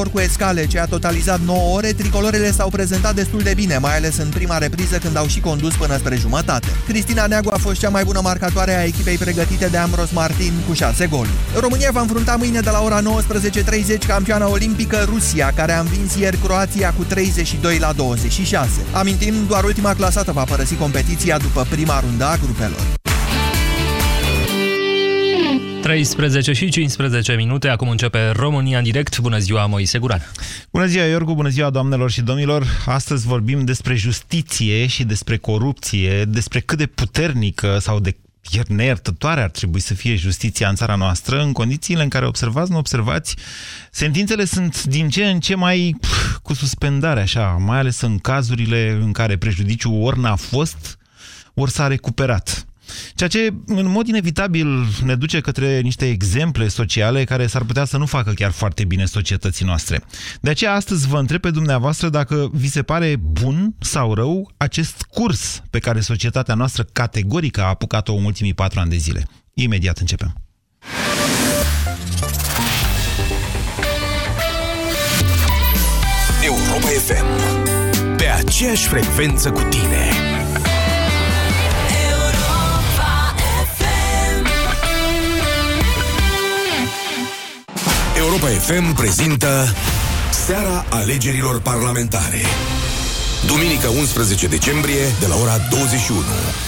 Ori cu escale, ce a totalizat 9 ore, tricolorele s-au prezentat destul de bine, mai ales în prima repriză când au și condus până spre jumătate. Cristina Neagu a fost cea mai bună marcatoare a echipei pregătite de Ambros Martin cu 6 goluri. România va înfrunta mâine de la ora 19.30 campioana olimpică Rusia, care a învins ieri Croația cu 32 la 26. Amintim, doar ultima clasată va părăsi competiția după prima rundă a grupelor. 13 și 15 minute, acum începe România în direct. Bună ziua, Moise Guran! Bună ziua, Iorgu, bună ziua, doamnelor și domnilor! Astăzi vorbim despre justiție și despre corupție, despre cât de puternică sau de neiertătoare ar trebui să fie justiția în țara noastră, în condițiile în care, observați, nu observați, sentințele sunt din ce în ce mai pf, cu suspendare, așa, mai ales în cazurile în care prejudiciul ori n-a fost, ori s-a recuperat. Ceea ce, în mod inevitabil, ne duce către niște exemple sociale care s-ar putea să nu facă chiar foarte bine societății noastre. De aceea, astăzi vă întreb pe dumneavoastră dacă vi se pare bun sau rău acest curs pe care societatea noastră categorică a apucat-o în ultimii patru ani de zile. Imediat începem. Europa FM. Pe aceeași frecvență cu tine. Europa FM prezintă Seara alegerilor parlamentare. Duminică 11 decembrie, de la ora 21.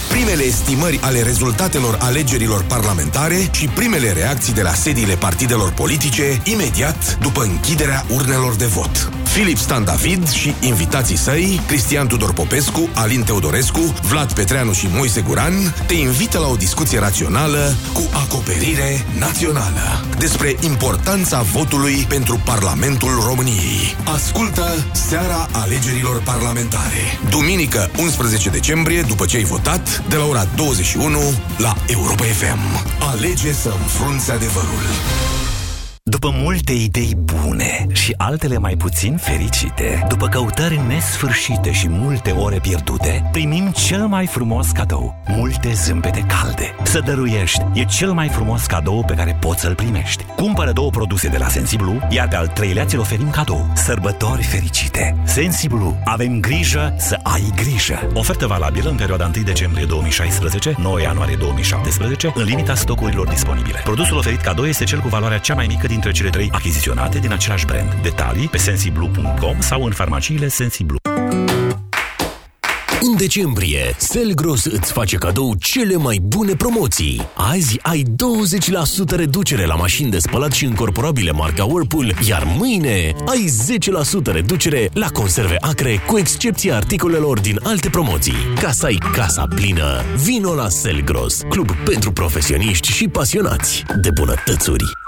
Primele estimări ale rezultatelor alegerilor parlamentare și primele reacții de la sediile partidelor politice, imediat după închiderea urnelor de vot. Filip Stan David și invitații săi, Cristian Tudor Popescu, Alin Teodorescu, Vlad Petreanu și Moise Guran, te invită la o discuție rațională cu acoperire națională despre importanța votului pentru Parlamentul României. Ascultă Seara alegerilor parlamentare. Duminică 11 decembrie, după ce ai votat, de la ora 21 la Europa FM. Alege să înfrunți adevărul. După multe idei bune și altele mai puțin fericite, după căutări nesfârșite și multe ore pierdute, primim cel mai frumos cadou, multe zâmbete calde. Să dăruiești e cel mai frumos cadou pe care poți să-l primești. Cumpără două produse de la Sensiblu, iar de al treilea ți-l oferim cadou. Sărbători fericite! Sensiblu, avem grijă să ai grijă. Ofertă valabilă în perioada 1 decembrie 2016, 9 ianuarie 2017, în limita stocurilor disponibile. Produsul oferit cadou este cel cu valoarea cea mai mică din dintre cele trei achiziționate din același brand. Detalii pe sensiblu.com sau în farmaciile Sensiblu. În decembrie, Selgros îți face cadou cele mai bune promoții. Azi ai 20% reducere la mașini de spălat și încorporabile marca Whirlpool, iar mâine ai 10% reducere la conserve acre, cu excepția articolelor din alte promoții. Ca să ai casa plină, vino la Selgros, club pentru profesioniști și pasionați de bunătățuri.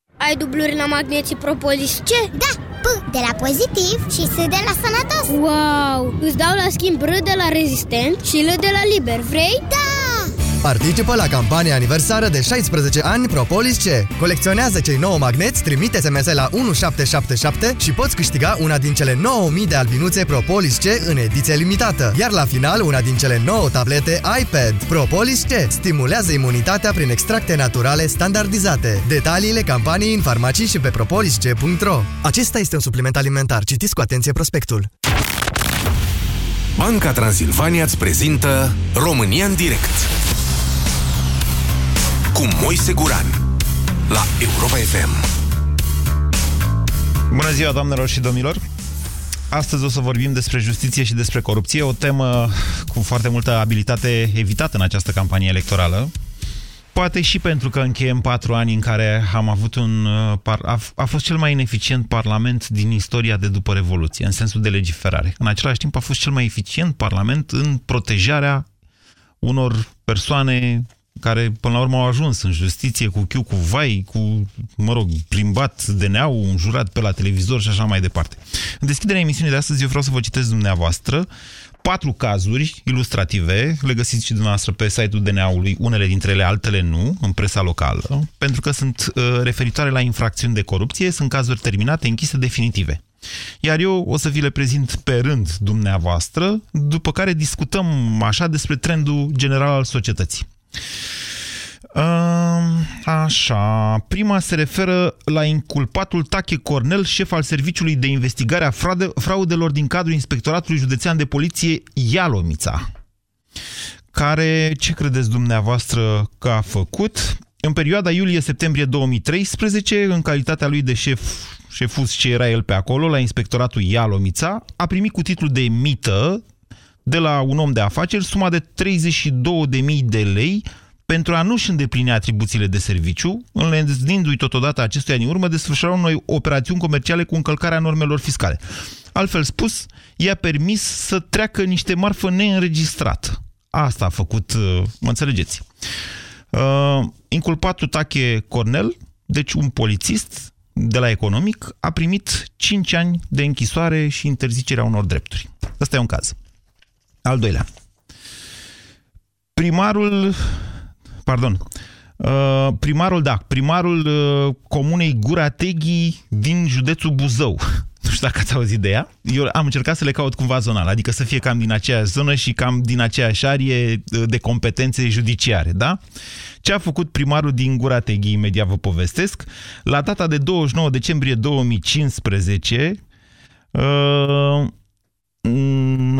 Ai dubluri la magneții propolis ce? Da, P de la pozitiv și S de la sănătos Wow! Îți dau la schimb R de la rezistent și L de la liber, vrei? Da! Participă la campania aniversară de 16 ani Propolis C. Colecționează cei 9 magneți, trimite SMS la 1777 și poți câștiga una din cele 9000 de albinuțe Propolis C în ediție limitată. Iar la final, una din cele 9 tablete iPad. Propolis C stimulează imunitatea prin extracte naturale standardizate. Detaliile campaniei în farmacii și pe propolisc.ro Acesta este un supliment alimentar. Citiți cu atenție prospectul. Banca Transilvania îți prezintă România în direct cu Moise Guran la Europa FM. Bună ziua, doamnelor și domnilor! Astăzi o să vorbim despre justiție și despre corupție, o temă cu foarte multă abilitate evitată în această campanie electorală. Poate și pentru că încheiem patru ani în care am avut un... uh, A, a fost cel mai ineficient parlament din istoria de după Revoluție, în sensul de legiferare. În același timp a fost cel mai eficient parlament în protejarea unor persoane care până la urmă au ajuns în justiție cu chiu, cu vai, cu, mă rog, plimbat DNA-ul, un jurat pe la televizor și așa mai departe. În deschiderea emisiunii de astăzi eu vreau să vă citesc dumneavoastră patru cazuri ilustrative, le găsiți și dumneavoastră pe site-ul DNA-ului, unele dintre ele, altele nu, în presa locală, pentru că sunt uh, referitoare la infracțiuni de corupție, sunt cazuri terminate, închise definitive. Iar eu o să vi le prezint pe rând dumneavoastră, după care discutăm așa despre trendul general al societății. Așa, prima se referă la inculpatul Tache Cornel, șef al Serviciului de Investigare a Fraudelor din cadrul Inspectoratului Județean de Poliție Ialomița, care, ce credeți dumneavoastră că a făcut? În perioada iulie-septembrie 2013, în calitatea lui de șef, șefus ce era el pe acolo, la Inspectoratul Ialomița, a primit cu titlul de mită de la un om de afaceri suma de 32.000 de lei pentru a nu-și îndeplini atribuțiile de serviciu, înleznindu-i totodată acestui ani în urmă desfășurau noi operațiuni comerciale cu încălcarea normelor fiscale. Altfel spus, i-a permis să treacă niște marfă neînregistrată. Asta a făcut, uh, mă înțelegeți. Uh, inculpatul Tache Cornel, deci un polițist de la economic, a primit 5 ani de închisoare și interzicerea unor drepturi. Asta e un caz. Al doilea. Primarul pardon, uh, primarul, da, primarul uh, comunei Gura Teghi din județul Buzău. Nu știu dacă ați auzit de ea. Eu am încercat să le caut cumva zonal, adică să fie cam din aceeași zonă și cam din aceeași arie uh, de competențe judiciare, da? Ce a făcut primarul din Gura Teghi, imediat vă povestesc. La data de 29 decembrie 2015, uh, Mm,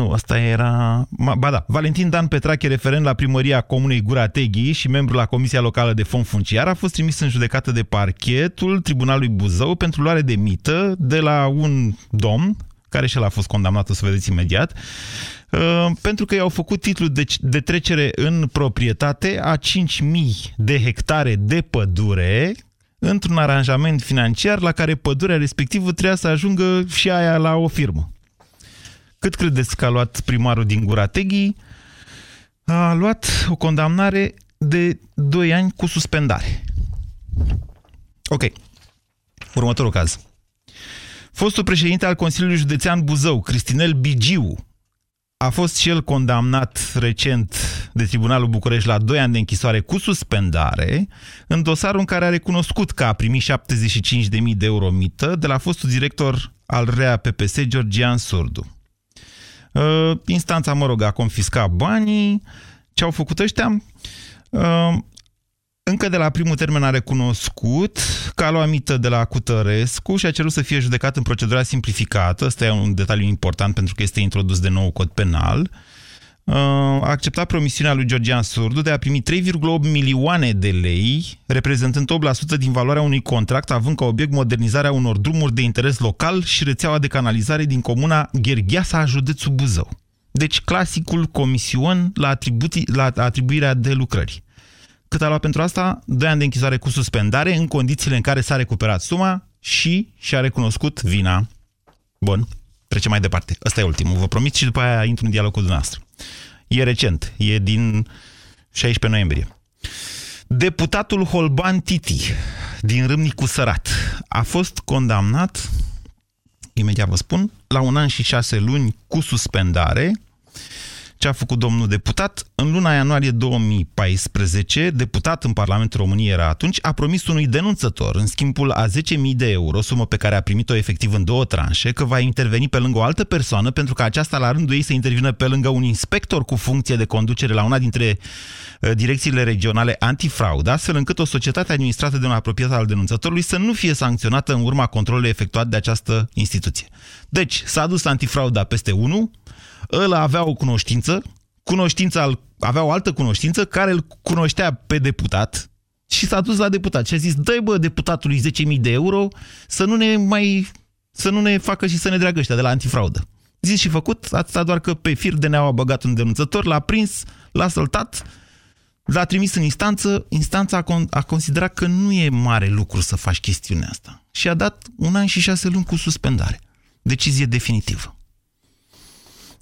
nu, asta era... Ba da, Valentin Dan Petrache, referent la primăria Comunei Gura Teghi și membru la Comisia Locală de Fond Funciar, a fost trimis în judecată de parchetul Tribunalului Buzău pentru luare de mită de la un domn, care și el a fost condamnat, o să vedeți imediat, uh, pentru că i-au făcut titlul de, de trecere în proprietate a 5.000 de hectare de pădure, într-un aranjament financiar la care pădurea respectivă trebuia să ajungă și aia la o firmă. Cât credeți că a luat primarul din Gurateghi? A luat o condamnare de 2 ani cu suspendare. Ok. Următorul caz. Fostul președinte al Consiliului Județean Buzău, Cristinel Bigiu, a fost și el condamnat recent de Tribunalul București la 2 ani de închisoare cu suspendare, în dosarul în care a recunoscut că a primit 75.000 de euro mită de la fostul director al REA PPS, Georgian Surdu. Uh, instanța, mă rog, a confiscat banii. Ce au făcut ăștia? Uh, încă de la primul termen a recunoscut că a luat mită de la Cutărescu și a cerut să fie judecat în procedura simplificată. Ăsta e un detaliu important pentru că este introdus de nou cod penal. Uh, a acceptat promisiunea lui Georgian Surdu de a primi 3,8 milioane de lei, reprezentând 8% din valoarea unui contract, având ca obiect modernizarea unor drumuri de interes local și rețeaua de canalizare din comuna Ghergheasa a județul Buzău. Deci clasicul comision la, atribuții, la atribuirea de lucrări. Cât a luat pentru asta? 2 ani de închisoare cu suspendare, în condițiile în care s-a recuperat suma și și-a recunoscut vina. Bun, trecem mai departe. Ăsta e ultimul, vă promit, și după aia intru în dialog cu dumneavoastră. E recent, e din 16 noiembrie. Deputatul Holban Titi, din Râmnicu Sărat, a fost condamnat, imediat vă spun, la un an și șase luni cu suspendare ce a făcut domnul deputat. În luna ianuarie 2014, deputat în Parlamentul României era atunci, a promis unui denunțător, în schimbul a 10.000 de euro, sumă pe care a primit-o efectiv în două tranșe, că va interveni pe lângă o altă persoană, pentru că aceasta la rândul ei să intervină pe lângă un inspector cu funcție de conducere la una dintre uh, direcțiile regionale antifraudă, astfel încât o societate administrată de un apropiat al denunțătorului să nu fie sancționată în urma controlului efectuat de această instituție. Deci, s-a dus antifrauda peste 1, ăla avea o cunoștință, cunoștința, avea o altă cunoștință care îl cunoștea pe deputat și s-a dus la deputat și a zis, dă bă deputatului 10.000 de euro să nu ne mai să nu ne facă și să ne dreagă ăștia de la antifraudă. Zis și făcut, atâta doar că pe fir de ne-au băgat un denunțător, l-a prins, l-a săltat, l-a trimis în instanță, instanța a, con a considerat că nu e mare lucru să faci chestiunea asta și a dat un an și șase luni cu suspendare. Decizie definitivă.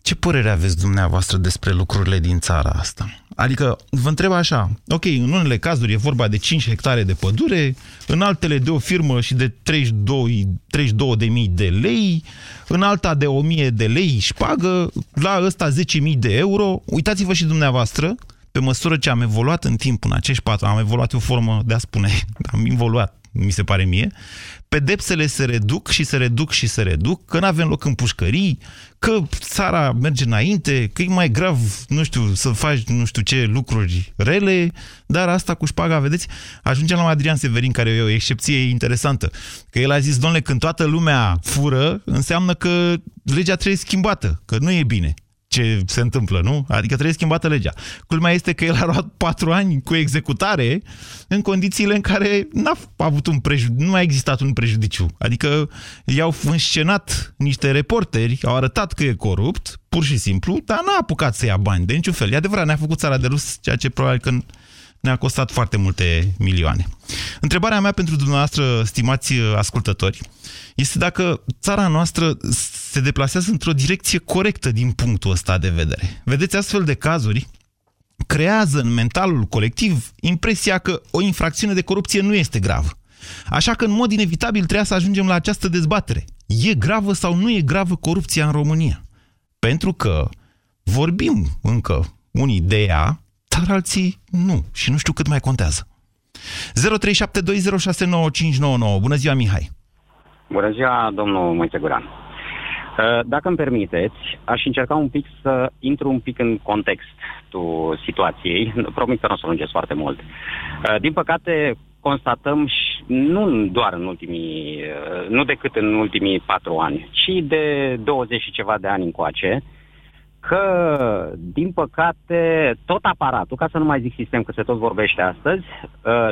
Ce părere aveți dumneavoastră despre lucrurile din țara asta? Adică, vă întreb așa, ok, în unele cazuri e vorba de 5 hectare de pădure, în altele de o firmă și de 32, 32 de mii de lei, în alta de 1000 de lei șpagă, la ăsta 10.000 de euro. Uitați-vă și dumneavoastră, pe măsură ce am evoluat în timp în acești patru, am evoluat o formă de a spune, am evoluat, mi se pare mie, pedepsele se reduc și se reduc și se reduc, că nu avem loc în pușcării, că țara merge înainte, că e mai grav, nu știu, să faci nu știu ce lucruri rele, dar asta cu șpaga, vedeți, ajungem la Adrian Severin, care e o excepție interesantă, că el a zis, domnule, când toată lumea fură, înseamnă că legea trebuie schimbată, că nu e bine ce se întâmplă, nu? Adică trebuie schimbată legea. Culmea este că el a luat patru ani cu executare în condițiile în care n-a avut un prejudiciu, nu a existat un prejudiciu. Adică i-au înscenat niște reporteri, au arătat că e corupt, pur și simplu, dar n-a apucat să ia bani de niciun fel. E adevărat, ne-a făcut țara de rus, ceea ce probabil că ne-a costat foarte multe milioane. Întrebarea mea pentru dumneavoastră, stimați ascultători, este dacă țara noastră se deplasează într-o direcție corectă din punctul ăsta de vedere. Vedeți, astfel de cazuri creează în mentalul colectiv impresia că o infracțiune de corupție nu este gravă. Așa că, în mod inevitabil, trebuia să ajungem la această dezbatere. E gravă sau nu e gravă corupția în România? Pentru că vorbim încă unii de ea, dar alții nu. Și nu știu cât mai contează. 0372069599. Bună ziua, Mihai! Bună ziua, domnul Moise Guran. Uh, dacă îmi permiteți, aș încerca un pic să intru un pic în contextul situației. Promit că nu o să lungesc foarte mult. Uh, din păcate, constatăm și nu doar în ultimii, uh, nu decât în ultimii patru ani, ci de 20 și ceva de ani încoace, că, din păcate, tot aparatul, ca să nu mai zic sistem, că se tot vorbește astăzi,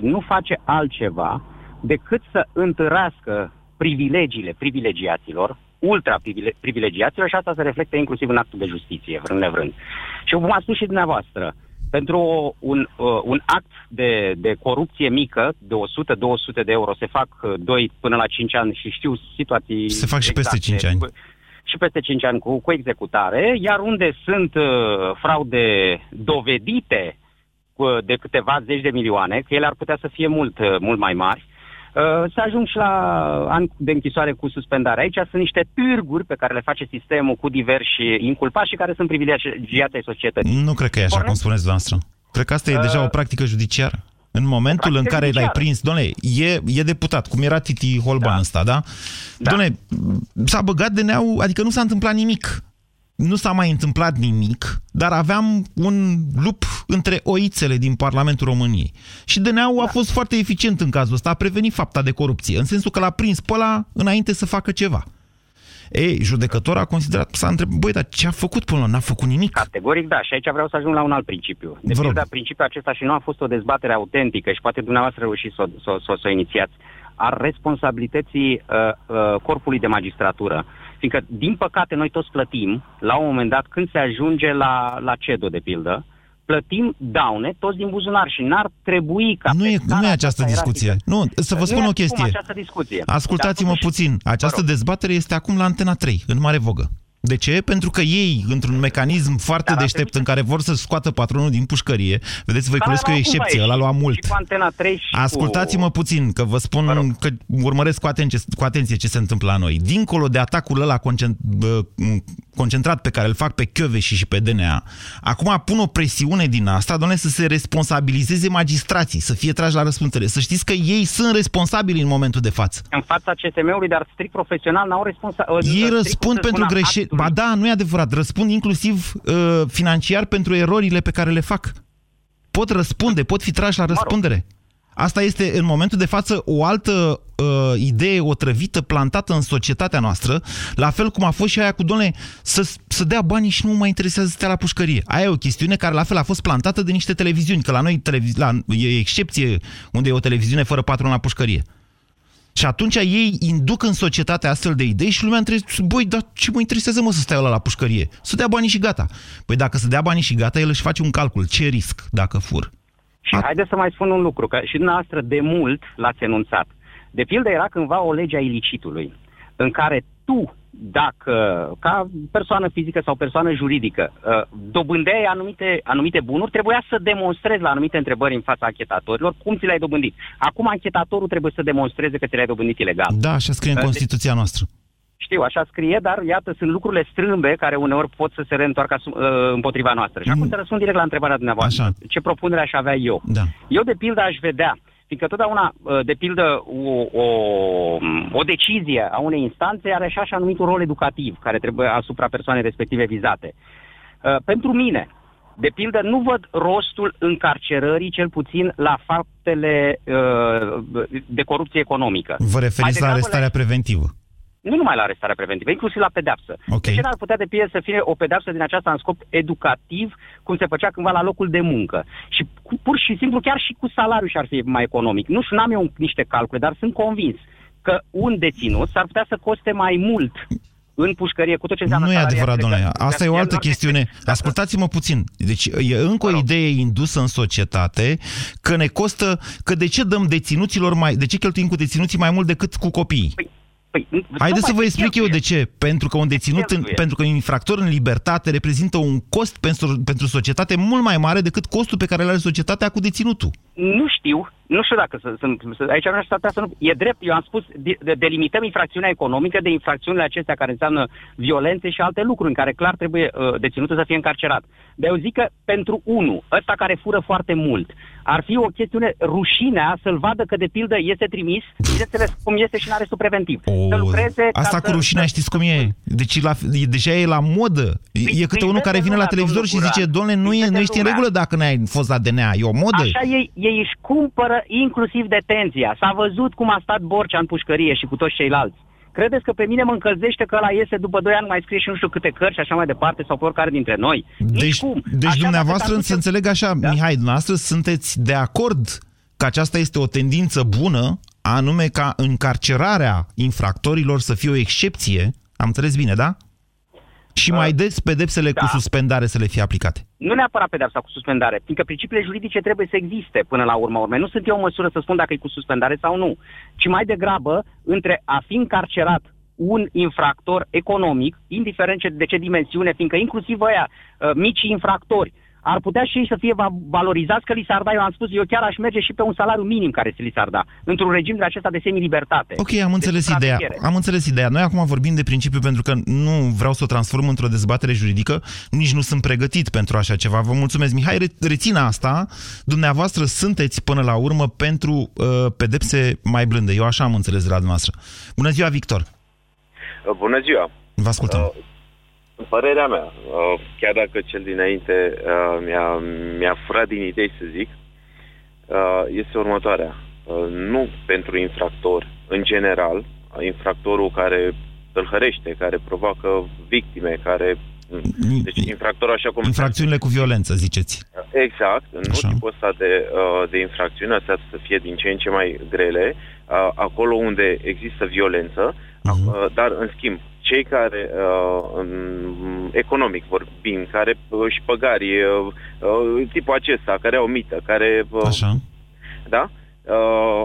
nu face altceva decât să întărească privilegiile privilegiaților, ultra-privilegiaților și asta se reflectă inclusiv în actul de justiție, vrând nevrând. Și cum a spus și dumneavoastră, pentru un, uh, un act de, de corupție mică, de 100-200 de euro, se fac 2 uh, până la 5 ani și știu situații... Se fac și exacte, peste 5 ani. Și peste 5 ani cu, cu executare, iar unde sunt uh, fraude dovedite uh, de câteva zeci de milioane, că ele ar putea să fie mult, uh, mult mai mari, Uh, să ajung și la ani de închisoare cu suspendare. Aici sunt niște târguri pe care le face sistemul cu diversi inculpați și care sunt privilegiate ai societății. Nu cred că e așa, cum spuneți noastră. Cred că asta e uh, deja o practică judiciară. În momentul în care l-ai prins, doamne, e, e deputat, cum era Titi Holban da. ăsta, da? da. Doamne, s-a băgat de neau, adică nu s-a întâmplat nimic nu s-a mai întâmplat nimic, dar aveam un lup între oițele din Parlamentul României. Și DNA-ul da. a fost foarte eficient în cazul ăsta, a prevenit fapta de corupție, în sensul că l-a prins pe ăla înainte să facă ceva. Ei, judecătorul a considerat, s-a întrebat, băi, dar ce a făcut până N-a făcut nimic. Categoric, da. Și aici vreau să ajung la un alt principiu. De pildă, principiul acesta și nu a fost o dezbatere autentică și poate dumneavoastră reușiți să, să, să, să o inițiați, ar responsabilității uh, uh, corpului de magistratură. Fiindcă, din păcate, noi toți plătim, la un moment dat, când se ajunge la, la CEDO, de pildă, plătim daune toți din buzunar și n-ar trebui ca... Nu e, nu e această discuție. Nu, să vă spun o chestie. Ascultați-mă puțin. Această dezbatere este acum la Antena 3, în mare vogă. De ce? Pentru că ei, într-un mecanism foarte da, deștept în care vor să scoată patronul din pușcărie, vedeți, voi da, că e o excepție, ăla lua mult. Ascultați-mă cu... puțin, că vă spun vă că urmăresc cu atenție, cu atenție ce se întâmplă la noi. Dincolo de atacul ăla concentrat pe care îl fac pe Chiove și pe DNA, acum pun o presiune din asta, doamne, să se responsabilizeze magistrații, să fie trași la răspundere. Să știți că ei sunt responsabili în momentul de față. În fața CSM-ului, dar strict profesional, n-au responsabilitate. Ei răspund pentru greșeli Ba da, nu e adevărat. Răspund inclusiv uh, financiar pentru erorile pe care le fac. Pot răspunde, pot fi trași la răspundere. Asta este, în momentul de față, o altă uh, idee otrăvită, plantată în societatea noastră, la fel cum a fost și aia cu, doamne, să, să dea banii și nu mai interesează să stea la pușcărie. Aia e o chestiune care, la fel, a fost plantată de niște televiziuni, că la noi televiz- la, e excepție unde e o televiziune fără patron la pușcărie. Și atunci ei induc în societate astfel de idei și lumea întrebe, băi, dar ce mă interesează mă să stai la la pușcărie? Să dea banii și gata. Păi dacă să dea banii și gata, el își face un calcul. Ce risc dacă fur? Și A... haideți să mai spun un lucru, că și dumneavoastră de mult l-ați enunțat. De pildă era cândva o lege a ilicitului, în care tu, dacă, ca persoană fizică sau persoană juridică, uh, dobândeai anumite, anumite bunuri, trebuia să demonstrezi la anumite întrebări în fața anchetatorilor cum ți le-ai dobândit. Acum anchetatorul trebuie să demonstreze că ți le-ai dobândit ilegal. Da, așa scrie în Uh, Constituția noastră. Știu, așa scrie, dar iată, sunt lucrurile strâmbe care uneori pot să se reîntoarcă asu- uh, împotriva noastră. Și acum să răspund direct la întrebarea dumneavoastră. Așa. Ce propunere aș avea eu? Da. Eu, de pildă, aș vedea, fiindcă totdeauna, uh, de pildă, o, o, o decizie a unei instanțe are și așa numitul rol educativ, care trebuie asupra persoanei respective vizate. Uh, Pentru mine, de pildă, nu văd rostul încarcerării, cel puțin la faptele uh, de corupție economică. Vă Mai referiți la degrabă arestarea preventivă. Nu numai la arestarea preventivă, inclusiv la pedeapsă. Ok. De ce n-ar putea de pildă să fie o pedeapsă din aceasta în scop educativ, cum se făcea cândva la locul de muncă? Și cu, pur și simplu, chiar și cu salariul și-ar fi mai economic. Nu știu, n-am eu niște calcule, dar sunt convins că un deținut s-ar putea să coste mai mult în pușcărie cu tot ce înseamnă Nu e salariați, adevărat, domnule. legat- Asta e o el altă nu ar fi- chestiune. Ascultați-mă puțin. Deci e încă o idee indusă în societate că ne costă, că de ce dăm deținuților mai, de ce cheltuim cu deținuții mai mult decât cu copiii? Păi, Haideți să vă tocmai explic eu de ce. Pentru că un deținut, în, Cheltuie. pentru că un infractor în libertate reprezintă un cost pentru, pentru societate mult mai mare decât costul pe care îl are societatea cu deținutul. Nu știu, nu știu dacă să, sunt, să, aici nu aș putea să nu... E drept, eu am spus, de, de, delimităm infracțiunea economică de infracțiunile acestea care înseamnă violențe și alte lucruri în care clar trebuie uh, deținutul să fie încarcerat. Dar eu zic că pentru unul, ăsta care fură foarte mult, ar fi o chestiune rușinea să-l vadă că de pildă este trimis, bineînțeles cum este și în arestul preventiv. să lucreze ca Asta cu să- rușinea știți cum e? Deci la, e, deja e la modă. E, e câte păi unul care vede vine la lumea, televizor și domnul zice, Guran. doamne, nu, e, Vede nu ești în lumea. regulă dacă n-ai fost la DNA. E o modă. Așa ei, ei își cumpără inclusiv detenția. S-a văzut cum a stat Borcea în pușcărie și cu toți ceilalți. Credeți că pe mine mă încălzește că ăla iese după 2 ani, mai scrie și nu știu câte cărți și așa mai departe, sau pe oricare dintre noi? Nici Deci, cum. deci Așa, dumneavoastră, dacă să înțeleg așa, da? Mihai, dumneavoastră sunteți de acord că aceasta este o tendință bună, anume ca încarcerarea infractorilor să fie o excepție, am înțeles bine, da? Și mai des pedepsele da. cu suspendare să le fie aplicate. Nu neapărat pedepsa cu suspendare, fiindcă principiile juridice trebuie să existe până la urma urmei. Nu sunt eu în măsură să spun dacă e cu suspendare sau nu, ci mai degrabă între a fi încarcerat un infractor economic, indiferent ce- de ce dimensiune, fiindcă inclusiv ăia uh, mici infractori ar putea și ei să fie va- valorizați că li s-ar da, eu am spus, eu chiar aș merge și pe un salariu minim care se li s-ar da, într-un regim de acesta de semi-libertate. Ok, am înțeles de ideea. supraveghere. Am înțeles ideea. Noi acum vorbim de principiu pentru că nu vreau să o transform într-o dezbatere juridică, nici nu sunt pregătit pentru așa ceva. Vă mulțumesc. Mihai, re- rețină asta. Dumneavoastră sunteți până la urmă pentru uh, pedepse mai blânde. Eu așa am înțeles de la dumneavoastră. Bună ziua, Victor. Uh, Bună ziua! Vă ascultăm. Uh, În părerea mea, uh, chiar dacă cel dinainte uh, mi-a, mi-a furat din idei, să zic, uh, este următoarea. Uh, Nu pentru infractor, în general, uh, infractorul care tâlhărește, care provoacă victime, care... Deci infractorul așa cum... Infracțiunile cu violență, ziceți. Exact, nu Așa. tipul ăsta de, uh, de infracțiune, astea să fie din ce în ce mai grele, uh, acolo unde există violență, Mhm. uh, dar în schimb, cei care, uh, um, economic vorbim, care uh, și păgari, uh, uh, tipul acesta, care au mită, care... Uh, Așa. Da? Uh,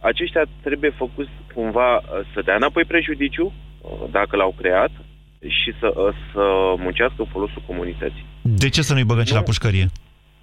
aceștia trebuie făcut cumva uh, să dea înapoi prejudiciu, uh, dacă l-au creat, și să, uh, să muncească în folosul comunității. De ce să nu-i băgăm și la pușcărie?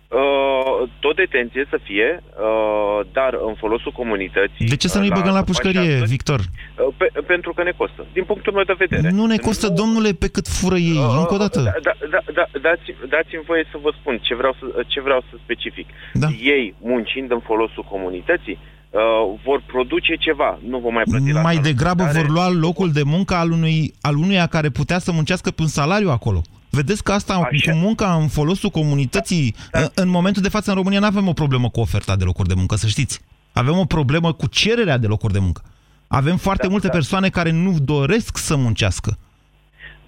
Uh, tot detenție să fie, uh, dar în folosul comunității. De ce să nu-i uh, băgăm la faci pușcărie, astfel, Victor? uh, Pe, pentru că ne costă. Din punctul meu de vedere. Nu ne costă, domnule, pe cât fură ei. Uh, Încă o dată. Da, da, da, da, dați, dați-mi voie să vă spun ce vreau să, ce vreau să specific. Da. Ei, muncind în folosul comunității, uh, vor produce ceva. Nu vom mai plăti la Mai salariu. degrabă Care- vor lua locul de muncă al, unui, al unuia care putea să muncească pe un salariu acolo. Vedeți că asta Așa. cu munca în folosul comunității, în, în momentul de față în România nu avem o problemă cu oferta de locuri de muncă, să știți. Avem o problemă cu cererea de locuri de muncă. Avem foarte Da, multe da. persoane care nu doresc să muncească.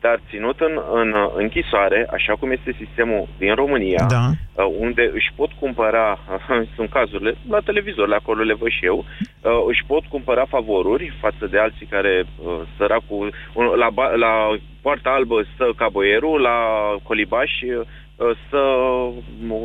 Dar ținut în, în închisoare, așa cum este sistemul din România, Da. uh, unde își pot cumpăra, sunt cazurile, la televizor, la acolo le văd și eu, uh, își pot cumpăra favoruri față de alții care, uh, săracul, un- la, ba- la poarta albă stă caboierul, la colibaș uh, să,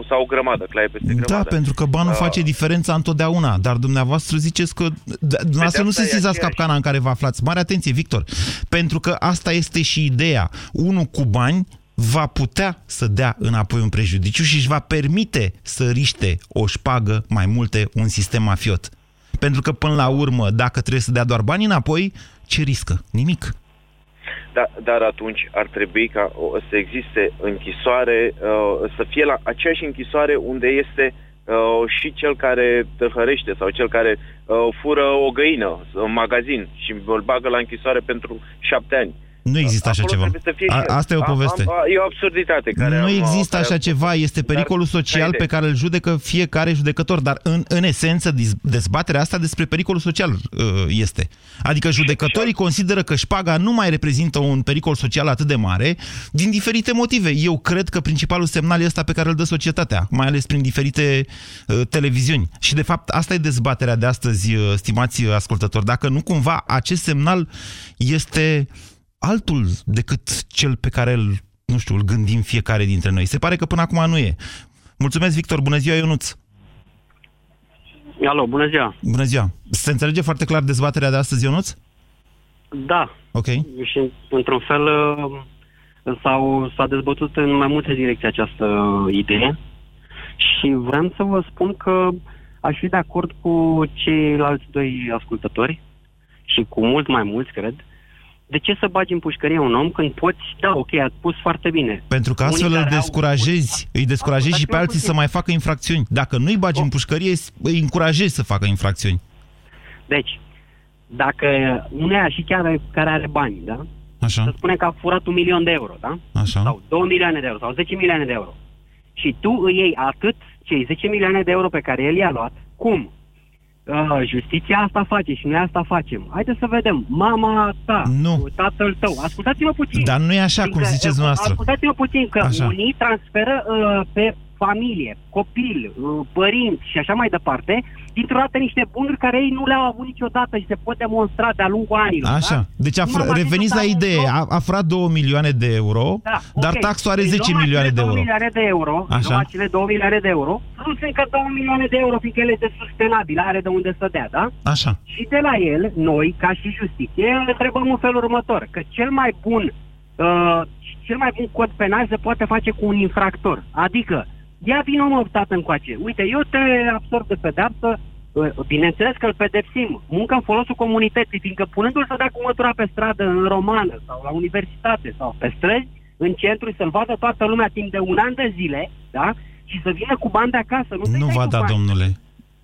sau o grămadă, claie peste grămadă. Da, pentru că banul uh, face diferența întotdeauna, dar dumneavoastră ziceți că da, dumneavoastră nu se sizați capcana în care vă aflați. Mare atenție, Victor, pentru că asta este și ideea. Unul cu bani va putea să dea înapoi un prejudiciu și își va permite să riște o șpagă mai multe un sistem mafiot. Pentru că, până la urmă, dacă trebuie să dea doar bani înapoi, ce riscă? Nimic. Da, dar atunci ar trebui ca o, să existe închisoare, uh, să fie la aceeași închisoare unde este uh, și cel care tăhărește sau cel care uh, fură o găină în magazin și îl bagă la închisoare pentru șapte ani. Nu există așa ceva. A, asta e o poveste. Am, am, e o absurditate. Care nu am, există așa ceva. Este pericolul social pe care îl judecă fiecare judecător. Dar în, în esență, dezbaterea asta despre pericolul social uh, este. Adică judecătorii consideră că șpaga nu mai reprezintă un pericol social atât de mare din diferite motive. Eu cred că principalul semnal este ăsta pe care îl dă societatea, mai ales prin diferite uh, televiziuni. Și de fapt asta e dezbaterea de astăzi, uh, stimați ascultători. Dacă nu cumva acest semnal este altul decât cel pe care îl, nu știu, îl gândim fiecare dintre noi. Se pare că până acum nu e. Mulțumesc, Victor. Bună ziua, Ionuț. Alo, bună ziua. Bună ziua. Se înțelege foarte clar dezbaterea de astăzi, Ionuț? Da. Ok. Și, într-un fel, s-au, s-a dezbătut în mai multe direcții această idee și vreau să vă spun că aș fi de acord cu ceilalți doi ascultători și cu mult mai mulți, cred, de ce să bagi în pușcărie un om când poți, da, ok, ați spus foarte bine. Pentru că astfel îl descurajezi, au... îi descurajezi și pe alții să mai facă infracțiuni. Dacă nu-i bagi oh. în pușcărie, îi încurajezi să facă infracțiuni. Deci, dacă uneia și chiar care are bani, da? Așa. Să spune că a furat un milion de euro, da? Așa. Sau 2 milioane de euro, sau 10 milioane de euro. Și tu îi iei atât cei 10 milioane de euro pe care el i-a luat, cum? Uh, justiția asta face și noi asta facem. Haideți să vedem. Mama ta, nu. tatăl tău. Ascultați-mă puțin. Dar nu e așa, cum ziceți dumneavoastră. Ascultați-mă puțin, că așa. unii transferă uh, pe familie, copil, uh, părinți și așa mai departe, dintr-o dată niște bunuri care ei nu le-au avut niciodată și se pot demonstra de-a lungul anilor. Așa. Da? Deci a reveniți la idee. A, a furat 2 milioane de euro, da, dar okay. taxul are 10 milioane de euro. 2 milioane de euro, Așa. acele 2 milioane de euro, plus încă 2 milioane de euro, fiindcă el este sustenabil, are de unde să dea, da? Așa. Și de la el, noi, ca și justiție, îl întrebăm în felul următor, că cel mai bun uh, cel mai bun cod penal se poate face cu un infractor. Adică, ia vin mă, tată încoace. Uite, eu te absorb de pedeapsă, bineînțeles că îl pedepsim. Muncă în folosul comunității, fiindcă punându-l să dea cu mătura pe stradă, în romană sau la universitate sau pe străzi, în centru, să-l vadă toată lumea timp de un an de zile, da? Și să vină cu bani de acasă. Nu, nu va da, bani. domnule.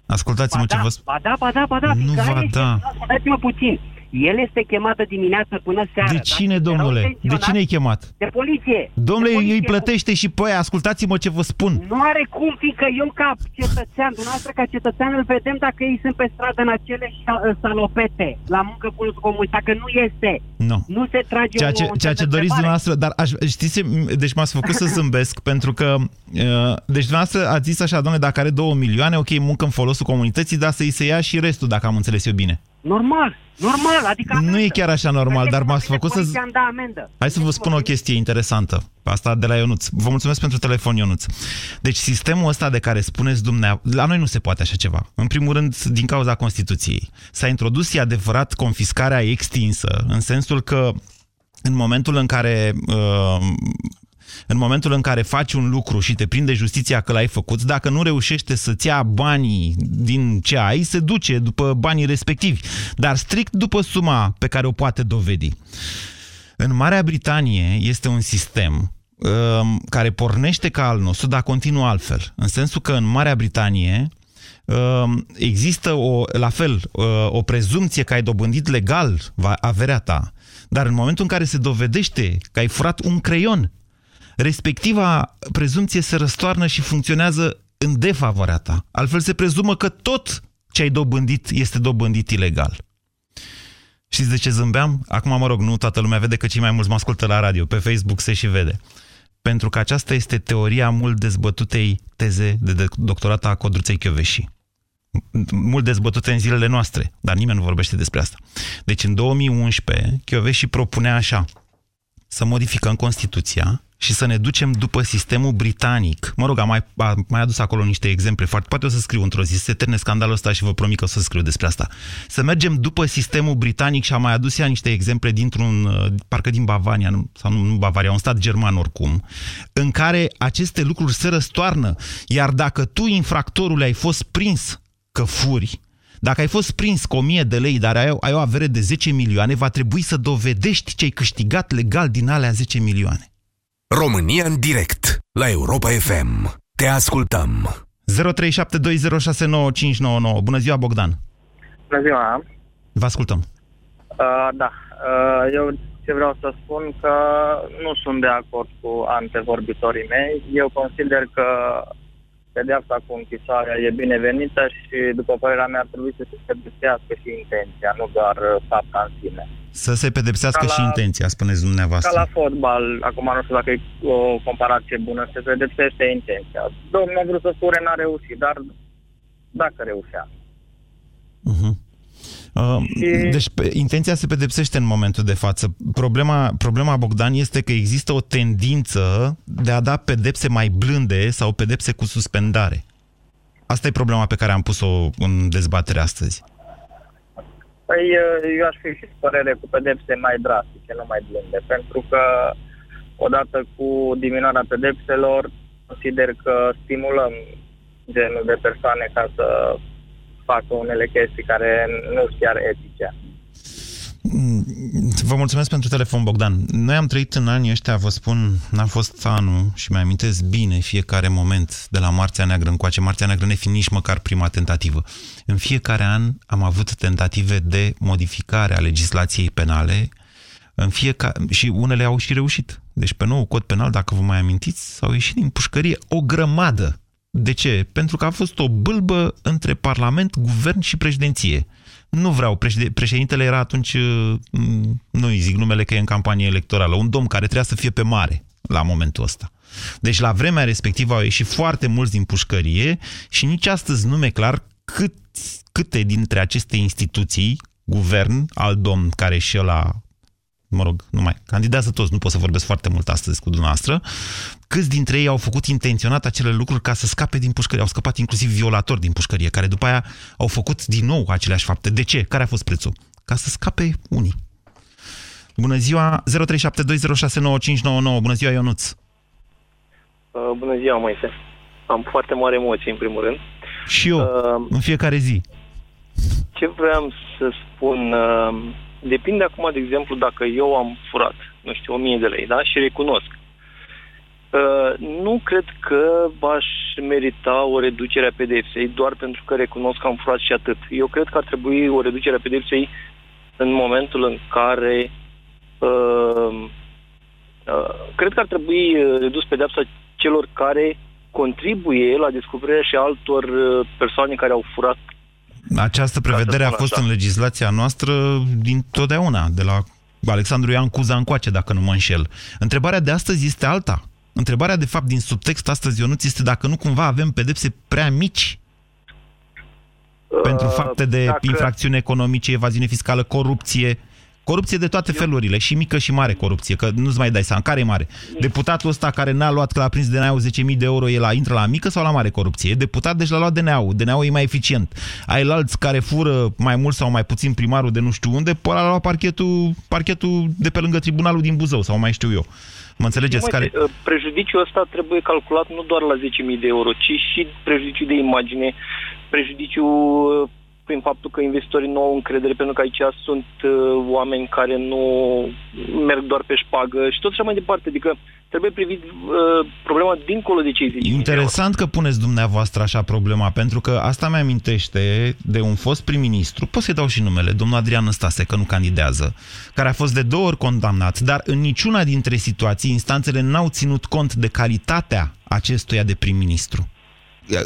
Ascultați-mă ba ce da, vă spun. Ba da, ba da, ba da. Nu va da. Ascultați-mă puțin. El este chemat de dimineață până seara. De cine, da? domnule? De cine e chemat? De poliție. Domnule, de poliție. îi plătește și pe aia. Ascultați-mă ce vă spun. Nu are cum, fiindcă eu ca cetățean, dumneavoastră ca cetățean îl vedem dacă ei sunt pe stradă în acele salopete, la muncă cu comun, dacă nu este. Nu. Nu se trage ceea ce, o, ceea ce doriți dumneavoastră, dar aș, știți, deci m-ați făcut să zâmbesc, pentru că, uh, deci dumneavoastră ați zis așa, domnule, dacă are două milioane, ok, muncă în folosul comunității, dar să-i se ia și restul, dacă am înțeles eu bine. Normal, normal, adică Nu e chiar așa normal, dar m-ați făcut să... Da amendă. Hai să vă spun o chestie interesantă. Asta de la Ionuț. Vă mulțumesc pentru telefon, Ionuț. Deci sistemul ăsta de care spuneți dumneavoastră... La noi nu se poate așa ceva. În primul rând, din cauza Constituției. S-a introdus, e adevărat, confiscarea extinsă, în sensul că în momentul în care uh, în momentul în care faci un lucru și te prinde justiția că l-ai făcut, dacă nu reușește să-ți ia banii din ce ai, se duce după banii respectivi, dar strict după suma pe care o poate dovedi. În Marea Britanie este un sistem uh, care pornește ca al nostru, dar continuă altfel. În sensul că în Marea Britanie uh, există o, la fel uh, o prezumție că ai dobândit legal averea ta, dar în momentul în care se dovedește că ai furat un creion respectiva prezumție se răstoarnă și funcționează în defavoarea ta. Altfel se prezumă că tot ce ai dobândit este dobândit ilegal. Știți de ce zâmbeam? Acum, mă rog, nu toată lumea vede că cei mai mulți mă ascultă la radio. Pe Facebook se și vede. Pentru că aceasta este teoria mult dezbătutei teze de doctorat a Codruței Chioveși. Mult dezbătute în zilele noastre, dar nimeni nu vorbește despre asta. Deci în 2011, Chioveși propunea așa, să modificăm Constituția și să ne ducem după sistemul britanic. Mă rog, am mai, am mai adus acolo niște exemple foarte... Poate o să scriu într-o zi, se termine scandalul ăsta și vă promit că o să scriu despre asta. Să mergem după sistemul britanic și am mai adus ea niște exemple dintr-un, uh, parcă din Bavaria, sau nu, nu Bavaria, un stat german oricum, în care aceste lucruri se răstoarnă. Iar dacă tu, infractorul, ai fost prins că furi, dacă ai fost prins cu 1000 de lei, dar ai, ai o avere de 10 milioane, va trebui să dovedești ce ai câștigat legal din alea 10 milioane. România în direct la Europa FM. Te ascultăm. 0372069599. Bună ziua, Bogdan. Bună ziua. Vă ascultăm. Uh, da. Uh, eu ce vreau să spun că nu sunt de acord cu antevorbitorii mei. Eu consider că pedeapsa cu închisoarea e binevenită și, după părerea mea, ar trebui să se pedepsească și intenția, nu doar uh, fapta în sine. Să se pedepsească la, și intenția, spuneți dumneavoastră. Ca la fotbal, acum nu știu dacă e o comparație bună, se pedepsește intenția. Domnul a vrut să spune, n-a reușit, dar dacă reușea. Uh-huh. Uh, deci intenția se pedepsește în momentul de față. Problema, problema, Bogdan, este că există o tendință de a da pedepse mai blânde sau pedepse cu suspendare. Asta e problema pe care am pus-o în dezbatere astăzi. Păi eu aș fi și părere cu pedepse mai drastice, nu mai blânde, pentru că odată cu diminuarea pedepselor consider că stimulăm genul de persoane ca să facă unele chestii care nu sunt chiar etice. Mm, vă mulțumesc pentru telefon, Bogdan. Noi am trăit în anii ăștia, vă spun, n-a fost anul și mi-amintesc bine fiecare moment de la Marțea Neagră încoace. Marțea Neagră ne fi nici măcar prima tentativă. În fiecare an am avut tentative de modificare a legislației penale în fiecare, și unele au și reușit. Deci pe nou cod penal, dacă vă mai amintiți, s-au ieșit din pușcărie o grămadă de ce? Pentru că a fost o bâlbă între Parlament, Guvern și președinție. Nu vreau, președintele era atunci, uh, nu îi zic numele că e în campanie electorală, un domn care trebuia să fie pe mare la momentul ăsta. Deci la vremea respectivă au ieșit foarte mulți din pușcărie și nici astăzi nu e clar cât, câte dintre aceste instituții, guvern, al domn care și ăla mă rog, nu mai candidează toți, nu pot să vorbesc foarte mult astăzi cu dumneavoastră, câți dintre ei au făcut intenționat acele lucruri ca să scape din pușcărie, au scăpat inclusiv violatori din pușcărie, care după aia au făcut din nou aceleași fapte. De ce? Care a fost prețul? Ca să scape unii. Bună ziua, 0372069599. Bună ziua, Ionuț. Uh, bună ziua, Moise. Am foarte mare emoție, în primul rând. Și eu, uh, în fiecare zi. Ce vreau să spun... Uh, Depinde acum, de exemplu, dacă eu am furat, nu știu, 1000 de lei, da? Și recunosc. Uh, nu cred că aș merita o reducere a pedepsei doar pentru că recunosc că am furat și atât. Eu cred că ar trebui o reducere a pedepsei în momentul în care uh, uh, cred că ar trebui redus pedepsa celor care contribuie la descoperirea și altor uh, persoane care au furat această prevedere a fost așa. în legislația noastră din totdeauna, de la Alexandru Ioan Cuza încoace, dacă nu mă înșel. Întrebarea de astăzi este alta. Întrebarea, de fapt, din subtext astăzi, Ionuț, este dacă nu cumva avem pedepse prea mici uh, pentru fapte de dacă... infracțiuni economice, evaziune fiscală, corupție, Corupție de toate felurile, și mică și mare corupție, că nu-ți mai dai seama. Care e mare? Deputatul ăsta care n-a luat, că l-a prins DNA-ul 10.000 de euro, el la, intră la mică sau la mare corupție? E deputat, deci l-a luat DNA-ul. DNA-ul e mai eficient. Ai alți care fură mai mult sau mai puțin primarul de nu știu unde, pe ăla luat parchetul, parchetul de pe lângă tribunalul din Buzău, sau mai știu eu. Mă înțelegeți? Mă, care... Uh, prejudiciul ăsta trebuie calculat nu doar la 10.000 de euro, ci și prejudiciul de imagine, prejudiciul uh, prin faptul că investitorii nu au încredere, pentru că aici sunt uh, oameni care nu merg doar pe șpagă și tot așa mai departe. Adică trebuie privit uh, problema dincolo de cei 10 Interesant că puneți dumneavoastră așa problema, pentru că asta mi-amintește de un fost prim-ministru, pot să-i dau și numele, domnul Adrian Năstase, că nu candidează, care a fost de două ori condamnat, dar în niciuna dintre situații instanțele n-au ținut cont de calitatea acestuia de prim-ministru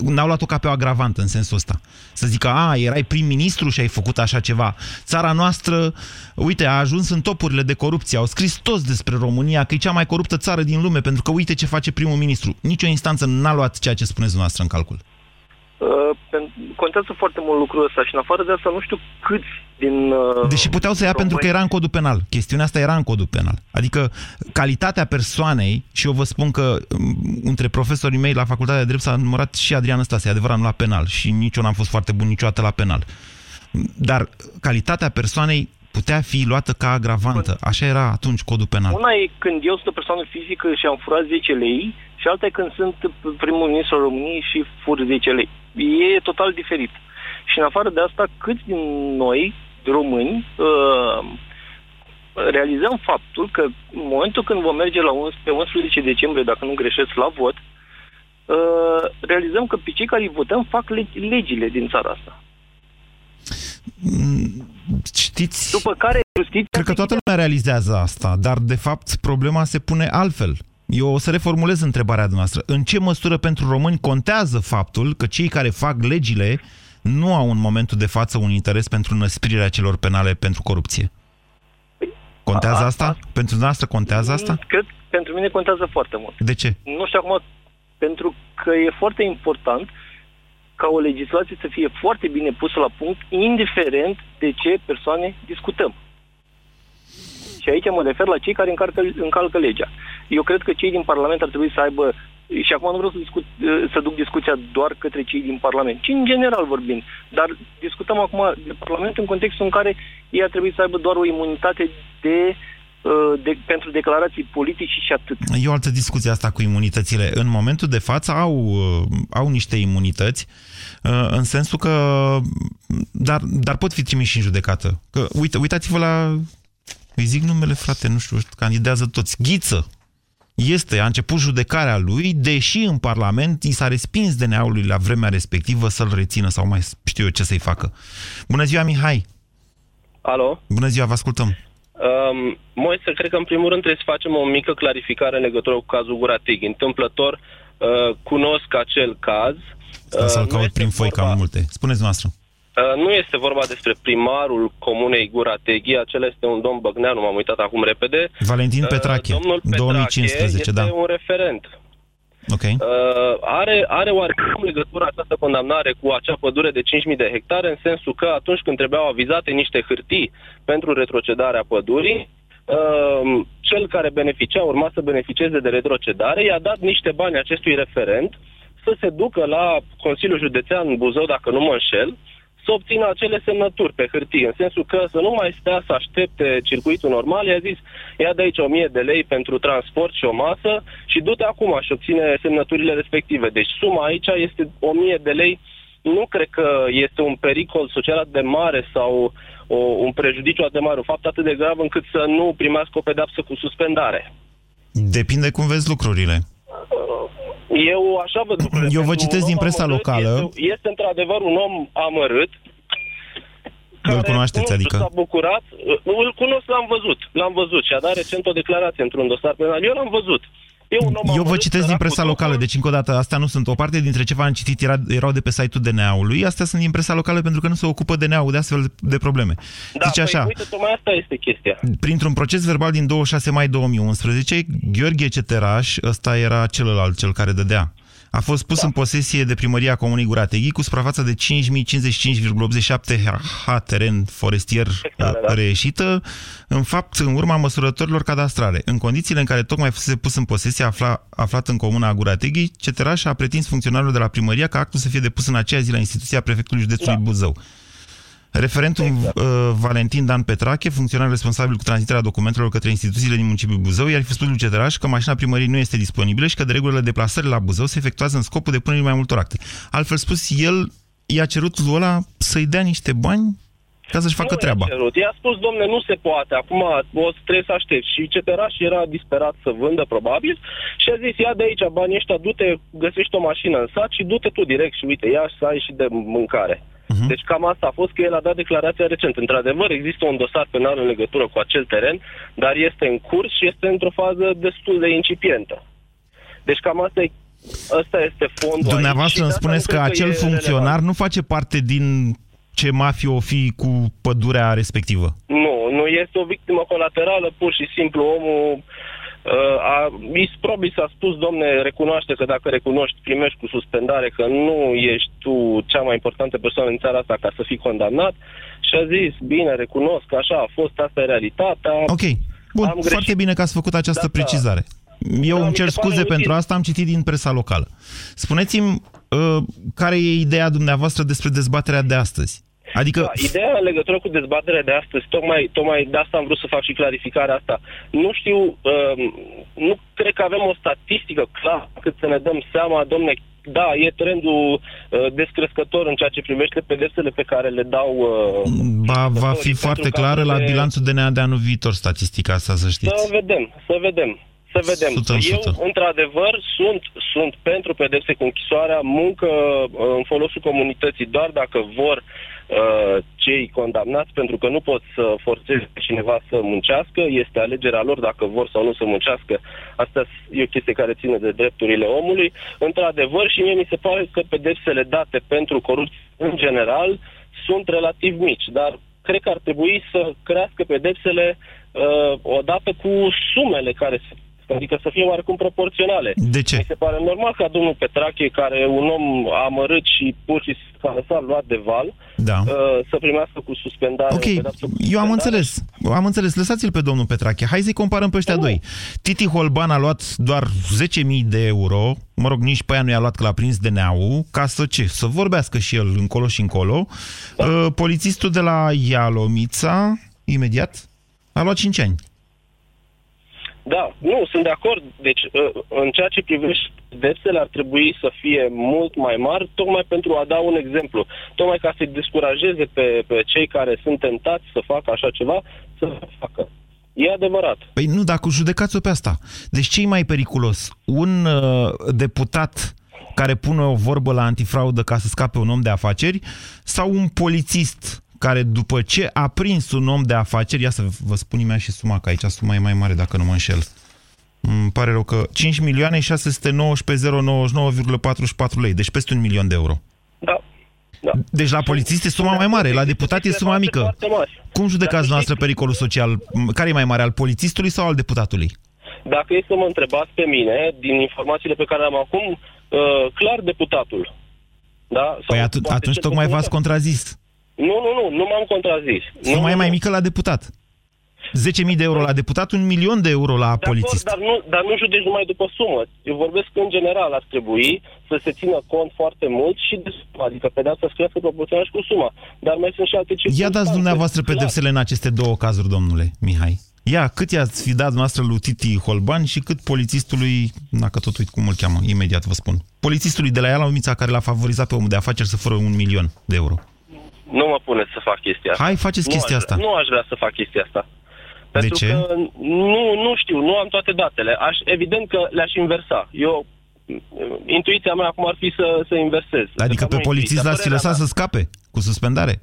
n-au luat-o ca pe o agravantă în sensul ăsta. Să zică, a, erai prim-ministru și ai făcut așa ceva. Țara noastră, uite, a ajuns în topurile de corupție. Au scris toți despre România că e cea mai coruptă țară din lume, pentru că uite ce face primul ministru. Nici o instanță n-a luat ceea ce spuneți dumneavoastră în calcul. Uh, contează foarte mult lucrul ăsta și în afară de asta nu știu câți din... Uh, Deși puteau să ia români... pentru că era în codul penal. Chestiunea asta era în codul penal. Adică calitatea persoanei, și eu vă spun că um, între profesorii mei la facultatea de drept s-a numărat și Adrian Stase, adevărat, nu la penal. Și nici eu n-am fost foarte bun niciodată la penal. Dar calitatea persoanei putea fi luată ca agravantă. Așa era atunci codul penal. Una e când eu sunt o persoană fizică și am furat 10 lei și alta e când sunt primul ministru al României și fur 10 lei. E total diferit. Și în afară de asta, câți din noi, români, uh, realizăm faptul că în momentul când vom merge la 11, pe 11 decembrie, dacă nu greșesc, la vot, uh, realizăm că pe cei care îi votăm fac legile din țara asta. Mm, știți... După care justiția... Cred că toată lumea realizează asta, dar de fapt problema se pune altfel. Eu o să reformulez întrebarea dumneavoastră. În ce măsură pentru români contează faptul că cei care fac legile nu au în momentul de față un interes pentru năsprirea celor penale pentru corupție? Contează a, asta? A, pentru dumneavoastră contează asta? Cred, pentru mine contează foarte mult. De ce? Nu știu acum, pentru că e foarte important ca o legislație să fie foarte bine pusă la punct, indiferent de ce persoane discutăm. Și aici mă refer la cei care încalcă, încalcă legea. Eu cred că cei din Parlament ar trebui să aibă, și acum nu vreau să, discut, să duc discuția doar către cei din Parlament, ci în general vorbim. Dar discutăm acum de Parlament în contextul în care ei ar trebui să aibă doar o imunitate de uh, de, pentru declarații politice și atât. E o altă discuție asta cu imunitățile. În momentul de față au, uh, au niște imunități, uh, în sensul că dar, dar pot fi trimiși în judecată. Că, uite, uitați-vă la îi zic numele, frate, nu știu, candidează toți. Ghiță. Este, a început judecarea lui, deși în Parlament i s-a respins DNA-ului la vremea respectivă să-l rețină sau mai știu eu ce să-i facă. Bună ziua, Mihai! Alo? Bună ziua, vă ascultăm! Um, Moise, cred că în primul rând trebuie să facem o mică clarificare în legătură cu cazul Guratig. Întâmplător uh, cunosc acel caz. Uh, să-l caut prin foi, vorba... cam multe. Spuneți noastră. Uh, nu este vorba despre primarul comunei Gura Teghi, acela este un domn Băgneanu, m-am uitat acum repede. Valentin Petrache, uh, domnul Petrache 2015, este da. un referent. Okay. Uh, are, are oarecum legătură această condamnare cu acea pădure de 5.000 de hectare, în sensul că atunci când trebuiau avizate niște hârtii pentru retrocedarea pădurii, uh, cel care beneficia, urma să beneficieze de retrocedare, i-a dat niște bani acestui referent să se ducă la Consiliul Județean Buzău, dacă nu mă înșel, să obțină acele semnături pe hârtie, în sensul că să nu mai stea să aștepte circuitul normal, i-a zis, ia de aici 1000 de lei pentru transport și o masă și du-te acum și obține semnăturile respective. Deci suma aici este 1000 de lei, nu cred că este un pericol social atât de mare sau o, un prejudiciu atât de mare, un fapt atât de grav încât să nu primească o pedapsă cu suspendare. Depinde cum vezi lucrurile. Eu așa văd lucrurile. Eu vă citesc din presa amărât, locală. Este, este într-adevăr un om amărât. Îl cunoașteți, nu adică? S-a bucurat. Îl cunosc, l-am văzut. L-am văzut și a dat recent o declarație într-un dosar penal. Eu l-am văzut. Eu vă citesc din presa locală, deci încă o dată, astea nu sunt. O parte dintre ce v-am citit era, erau de pe site-ul DNA-ului, astea sunt din presa locală pentru că nu se ocupă DNA-ul de astfel de probleme. Da, Zice păi, așa, uite, tocmai asta este chestia. Printr-un proces verbal din 26 mai 2011, Gheorghe Ceteraș, ăsta era celălalt, cel care dădea a fost pus da. în posesie de primăria Comunei Gurateghi cu suprafața de 5055,87 ha teren forestier Hectare, da. reieșită, în fapt, în urma măsurătorilor cadastrale. În condițiile în care tocmai fusese pus în posesie afla, aflat în comuna Gurateghi, Ceteraș a pretins funcționarul de la primăria ca actul să fie depus în aceea zi la instituția prefectului județului da. Buzău. Referentul exact. uh, Valentin Dan Petrache, funcționar responsabil cu transmiterea documentelor către instituțiile din municipiul Buzău, iar fi spus lui Ceteraș că mașina primării nu este disponibilă și că de regulă deplasările la Buzău se efectuează în scopul de depunerii mai multor acte. Altfel spus, el i-a cerut lui ăla să-i dea niște bani ca să-și facă nu treaba. I-a, i-a spus, domne, nu se poate, acum o să trebuie să aștept. Și Ceteraș era disperat să vândă, probabil, și a zis, ia de aici banii ăștia, du-te, găsești o mașină în sat și du-te tu direct și uite, ia să ai și de mâncare. Uh-huh. Deci cam asta a fost că el a dat declarația recent. Într-adevăr, există un dosar penal în legătură cu acel teren, dar este în curs și este într-o fază destul de incipientă. Deci cam asta e Asta este fondul Dumneavoastră îmi spuneți că acel că funcționar relevant. nu face parte din ce mafie o fi cu pădurea respectivă. Nu, nu este o victimă colaterală, pur și simplu omul Uh, a, probabil s-a spus, domne, recunoaște că dacă recunoști, primești cu suspendare, că nu ești tu cea mai importantă persoană în țara asta ca să fii condamnat. Și a zis, bine, recunosc că așa a fost, asta e realitatea. Ok, bun, am foarte greșit. bine că ați făcut această da, precizare. Eu da, îmi cer scuze pentru asta, am citit din presa locală. Spuneți-mi uh, care e ideea dumneavoastră despre dezbaterea de astăzi. Adică... Da, ideea în legătură cu dezbaterea de astăzi, tocmai, tocmai de asta am vrut să fac și clarificarea asta. Nu știu, uh, nu cred că avem o statistică clară cât să ne dăm seama, domne, da, e trendul uh, descrescător în ceea ce privește pedepsele pe care le dau... Uh, ba, va fi foarte clară la bilanțul DNA de anul viitor statistica asta, să știți. Să vedem, să vedem. Să vedem. 100 Eu, într-adevăr, sunt, sunt pentru pedepse cu închisoarea, muncă uh, în folosul comunității, doar dacă vor uh, cei condamnați, pentru că nu pot să forțeze cineva să muncească, este alegerea lor dacă vor sau nu să muncească. Asta e o chestie care ține de drepturile omului. Într-adevăr, și mie mi se pare că pedepsele date pentru corupție în general sunt relativ mici, dar cred că ar trebui să crească pedepsele uh, odată cu sumele care se Adică să fie oarecum proporționale. De ce? Mi se pare normal ca domnul Petrache, care e un om amărât și pur și simplu a lăsat luat de val, da. uh, să primească cu suspendare. Ok, cu suspendare. eu am înțeles. Am înțeles. Lăsați-l pe domnul Petrache. Hai să-i comparăm pe ăștia da, doi. Titi Holban a luat doar 10.000 de euro, mă rog, nici pe aia nu i-a luat că l-a prins DNA-ul, ca să ce? Să vorbească și el încolo și încolo. Da. Uh, polițistul de la Ialomița, imediat, a luat 5 ani. Da, nu, sunt de acord. Deci, ă, în ceea ce privește pedepsele ar trebui să fie mult mai mari, tocmai pentru a da un exemplu. Tocmai ca să-i descurajeze pe, pe cei care sunt tentați să facă așa ceva, să facă. E adevărat. Păi nu, dacă judecați-o pe asta. Deci ce mai periculos? Un uh, deputat care pune o vorbă la antifraudă ca să scape un om de afaceri sau un polițist care după ce a prins un om de afaceri, ia să vă spun imediat și suma, că aici suma e mai mare dacă nu mă înșel. Îmi pare rău că 5 milioane 619,099,44 lei, deci peste un milion de euro. Da. Da. Deci la polițist e suma mai mare, la deputat e suma mică. Cum judecați noastră pericolul social? Care e mai mare, al polițistului sau al deputatului? Dacă e să mă întrebați pe mine, din informațiile pe care am acum, uh, clar deputatul. Da? Păi atu- atunci tocmai v-ați contrazis. Nu, nu, nu, nu m-am contrazis. Suma e mai mică la deputat. 10.000 de euro la deputat, un milion de euro la de polițist. Acord, dar, nu, dar nu judeci numai după sumă. Eu vorbesc că, în general, ar trebui să se țină cont foarte mult și de sumă, adică pedeapsa să crească proporțional și cu suma. Dar mai sunt și alte circunstanțe. Ia dați dumneavoastră pedepsele în aceste două cazuri, domnule Mihai. Ia, cât i-ați fi dat noastră lui Titi Holban și cât polițistului, dacă tot uit cum îl cheamă, imediat vă spun, polițistului de la Iala Umița care l-a favorizat pe omul de afaceri să fură un milion de euro. Nu mă puneți să fac chestia asta. Hai, faceți chestia nu asta. Nu aș vrea să fac chestia asta. Pentru de ce? că nu, nu știu, nu am toate datele. Aș, evident că le-aș inversa. Eu, intuiția mea acum ar fi să, să inversez. Adică pe polițist l-ați lăsat să scape cu suspendare?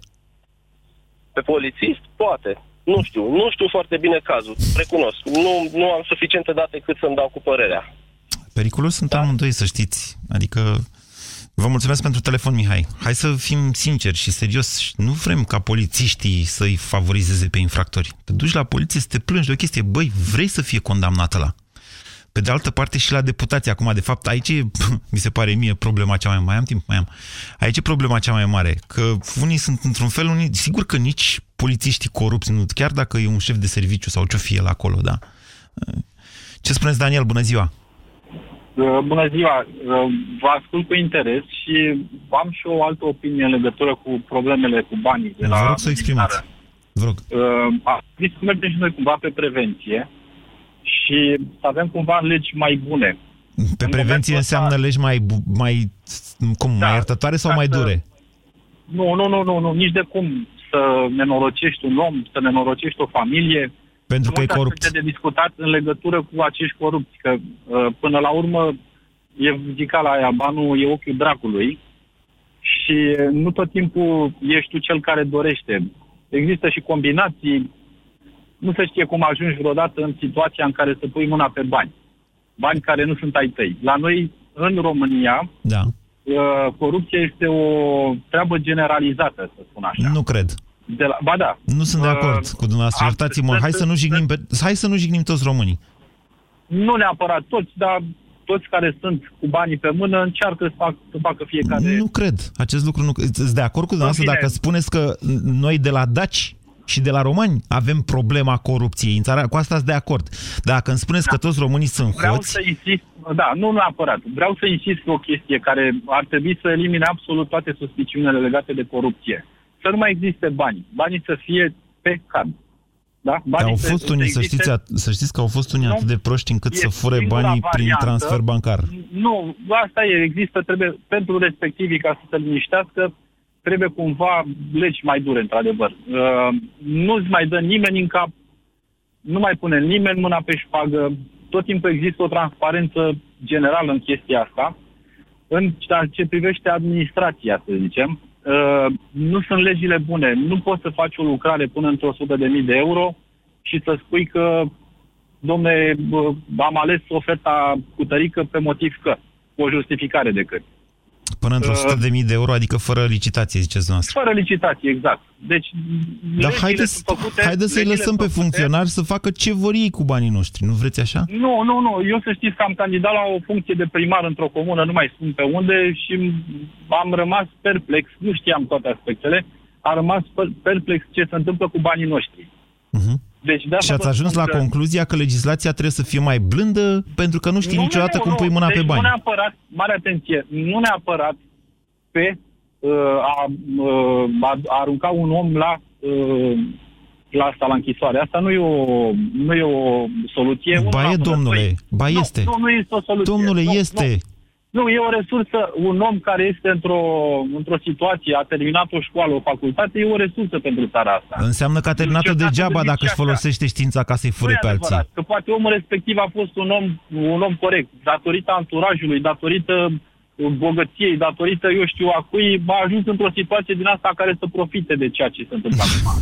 Pe polițist? Poate. Nu știu. Nu știu foarte bine cazul. Recunosc. Nu, nu am suficiente date cât să-mi dau cu părerea. Periculos sunt da. amândoi, să știți. Adică Vă mulțumesc pentru telefon, Mihai. Hai să fim sinceri și serios. Nu vrem ca polițiștii să-i favorizeze pe infractori. Te duci la poliție să te plângi de o chestie. Băi, vrei să fie condamnată la. Pe de altă parte și la deputație. Acum, de fapt, aici e, mi se pare mie problema cea mai mare. Mai am timp? Mai am. Aici e problema cea mai mare. Că unii sunt într-un fel, unii, sigur că nici polițiștii corupți, nu, chiar dacă e un șef de serviciu sau ce fie el acolo, da. Ce spuneți, Daniel? Bună ziua! Uh, bună ziua! Uh, vă ascult cu interes și am și o altă opinie în legătură cu problemele cu banii de la... Vă rog să exprimați. Vă rog. Uh, să mergem și noi cumva pe prevenție și să avem cumva legi mai bune. Pe în prevenție înseamnă legi mai, mai, cum, da, mai iertătoare sau mai dure? Nu, nu, nu, nu, nu, nici de cum să nenorocești un om, să nenorocești o familie, pentru că e corupt. de discutat în legătură cu acești corupți, că uh, până la urmă e zica la aia, banul e ochiul dracului și nu tot timpul ești tu cel care dorește. Există și combinații, nu se știe cum ajungi vreodată în situația în care să pui mâna pe bani. Bani care nu sunt ai tăi. La noi, în România, da. Uh, corupția este o treabă generalizată, să spun așa. Nu cred. De la, ba da. Nu sunt de uh, acord uh, cu dumneavoastră, iertați-mă. Hai să nu jignim, pe, hai să nu jignim toți românii. nu neapărat toți, dar toți care sunt cu banii pe mână încearcă să, fac, să facă fiecare... Nu cred. Acest lucru nu... Sunt de acord cu dumneavoastră În fine. dacă spuneți că noi de la daci și de la romani avem problema corupției în țara. Cu asta sunt de acord. Dacă îmi spuneți că toți românii sunt Vreau hoți, să insist, da, nu neapărat. Vreau să insist pe o chestie care ar trebui să elimine absolut toate suspiciunile legate de corupție. Să nu mai existe bani. Banii să fie pe card. Da? Banii au să- fost unii, să existe- știți, at- să știți că au fost unii Nu. atât de proști încât E să fure singura banii prin variantă. transfer bancar. Nu, asta e, există, trebuie, pentru respectivii, ca să se liniștească, trebuie cumva legi mai dure, într-adevăr. Uh, nu-ți mai dă nimeni în cap, nu mai pune nimeni mâna pe șpagă, tot timpul există o transparență generală în chestia asta. În ceea ce privește administrația, să zicem, uh, nu sunt legile bune. Nu poți să faci o lucrare până într-o 100 de mii de euro și să spui că domne, bă, am ales oferta cu tărică pe motiv că, cu o justificare decât. Până într-o Uh, 100 de mii de euro, adică fără licitație, ziceți dumneavoastră. Fără licitație, exact. Deci, Dar legile haideți, sunt făcute, haideți să-i legile lăsăm pe sunt făcute- funcționari să facă ce vor ei cu banii noștri. Nu vreți așa? Nu, nu, nu. Eu să știți că am candidat la o funcție de primar într-o comună, nu mai spun pe unde, și am rămas perplex, nu știam toate aspectele, am rămas per- perplex ce se întâmplă cu banii noștri. Deci, de Mhm. Și ați ajuns la concluzia că legislația trebuie să fie mai blândă pentru că nu știi Nu, niciodată nu, cum nu. pui mâna deci pe bani. Nu neapărat, mare atenție, nu neapărat pe uh, a, uh, a, a arunca un om la, uh, la asta, la închisoare. Asta nu e o, nu e o soluție. Unul Ba la e, mână, domnule, doi. ba nu, este. Nu, nu este o soluție. Domnule, nu, este. Nu. Nu, e o resursă. Un om care este într-o, într-o situație, a terminat o școală, o facultate, e o resursă pentru țara asta. Înseamnă că a terminat-o Niciodată degeaba de dacă nici își așa. folosește știința ca să-i fure Nu e pe alții. adevărat, Că poate omul respectiv a fost un om, un om corect, datorită anturajului, datorită uh, bogăției, datorită, eu știu, a cui a ajuns într-o situație din asta care să profite de ceea ce se întâmplă acum.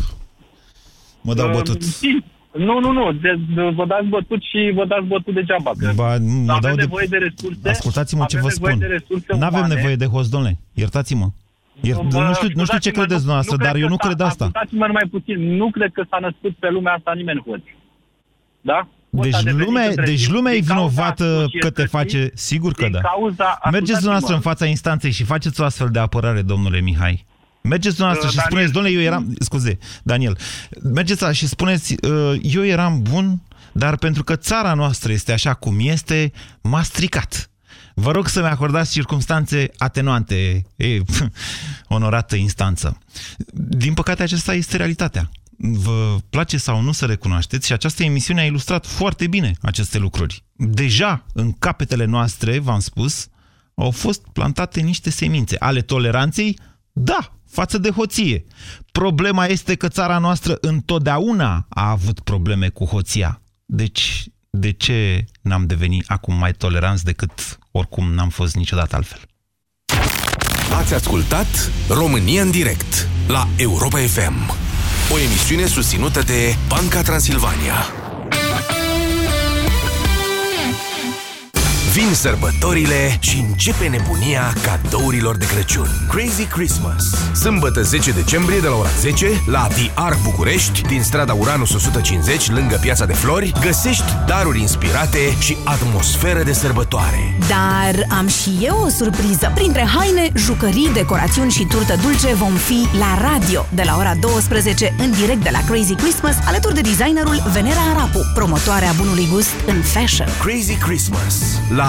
Mă dau Uh, bătut. sim- Nu, nu, nu, de, de, vă dați bătut și vă dați bătut degeaba. Că Ba, mă avem dau de... nevoie de resurse. Ascultați-mă ce avem vă nevoie spun. de resurse Nu avem umane. nevoie de host, domnule. Iertați-mă. Ier... Bă, nu, știu, nu știu ce scuzați-mă, credeți dumneavoastră, dar eu că nu s-a- cred asta. Ascultați-mă numai puțin. Nu cred că s-a născut pe lumea asta nimeni hoț. Da? Hoț Deci a devenit lumea, între deci timp lumea e din cauza vinovată că te societății, face... Sigur că din da. Cauza, Mergeți ascultați-mă. dumneavoastră în fața instanței și faceți o astfel de apărare, domnule Mihai. Mergeți dumneavoastră Uh, și Daniel. spuneți, domnule, eu eram... Scuze, Daniel. Mergeți și spuneți, uh, eu eram bun, dar pentru că țara noastră este așa cum este, m-a stricat. Vă rog să-mi acordați circunstanțe atenuante, e, onorată instanță. Din păcate, aceasta este realitatea. Vă place sau nu să recunoașteți și această emisiune a ilustrat foarte bine aceste lucruri. Deja, în capetele noastre, v-am spus, au fost plantate niște semințe ale toleranței, da, față de hoție. Problema este că țara noastră întotdeauna a avut probleme cu hoția. Deci, de ce n-am devenit acum mai toleranți decât oricum n-am fost niciodată altfel? Ați ascultat România în direct la Europa FM. O emisiune susținută de Banca Transilvania. Vin sărbătorile și începe nebunia cadourilor de Crăciun. Crazy Christmas. Sâmbătă 10 decembrie de la ora 10 la The Arc București, din strada Uranus 150, lângă Piața de Flori, găsești daruri inspirate și atmosferă de sărbătoare. Dar am și eu o surpriză. Printre haine, jucării, decorațiuni și turtă dulce vom fi la radio de la ora 12 în direct de la Crazy Christmas alături de designerul Venera Arapu, promotoarea bunului gust în fashion. Crazy Christmas la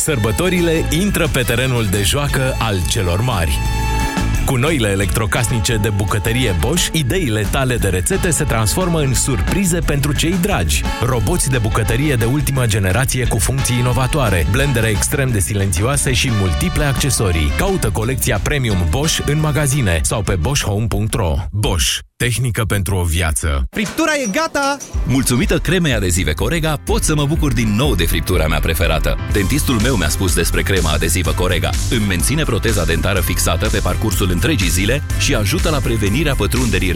Sărbătorile intră pe terenul de joacă al celor mari. Cu noile electrocasnice de bucătărie Bosch, ideile tale de rețete se transformă în surprize pentru cei dragi. Roboți de bucătărie de ultimă generație cu funcții inovatoare, blendere extrem de silențioase și multiple accesorii. Caută colecția Premium Bosch în magazine sau pe boschhome.ro. Bosch. Tehnică pentru o viață. Friptura e gata! Mulțumită cremei adezive Corega, pot să mă bucur din nou de friptura mea preferată. Dentistul meu mi-a spus despre crema adezivă Corega. Îmi menține proteza dentară fixată pe parcursul întregii zile și ajută la prevenirea pătrunderii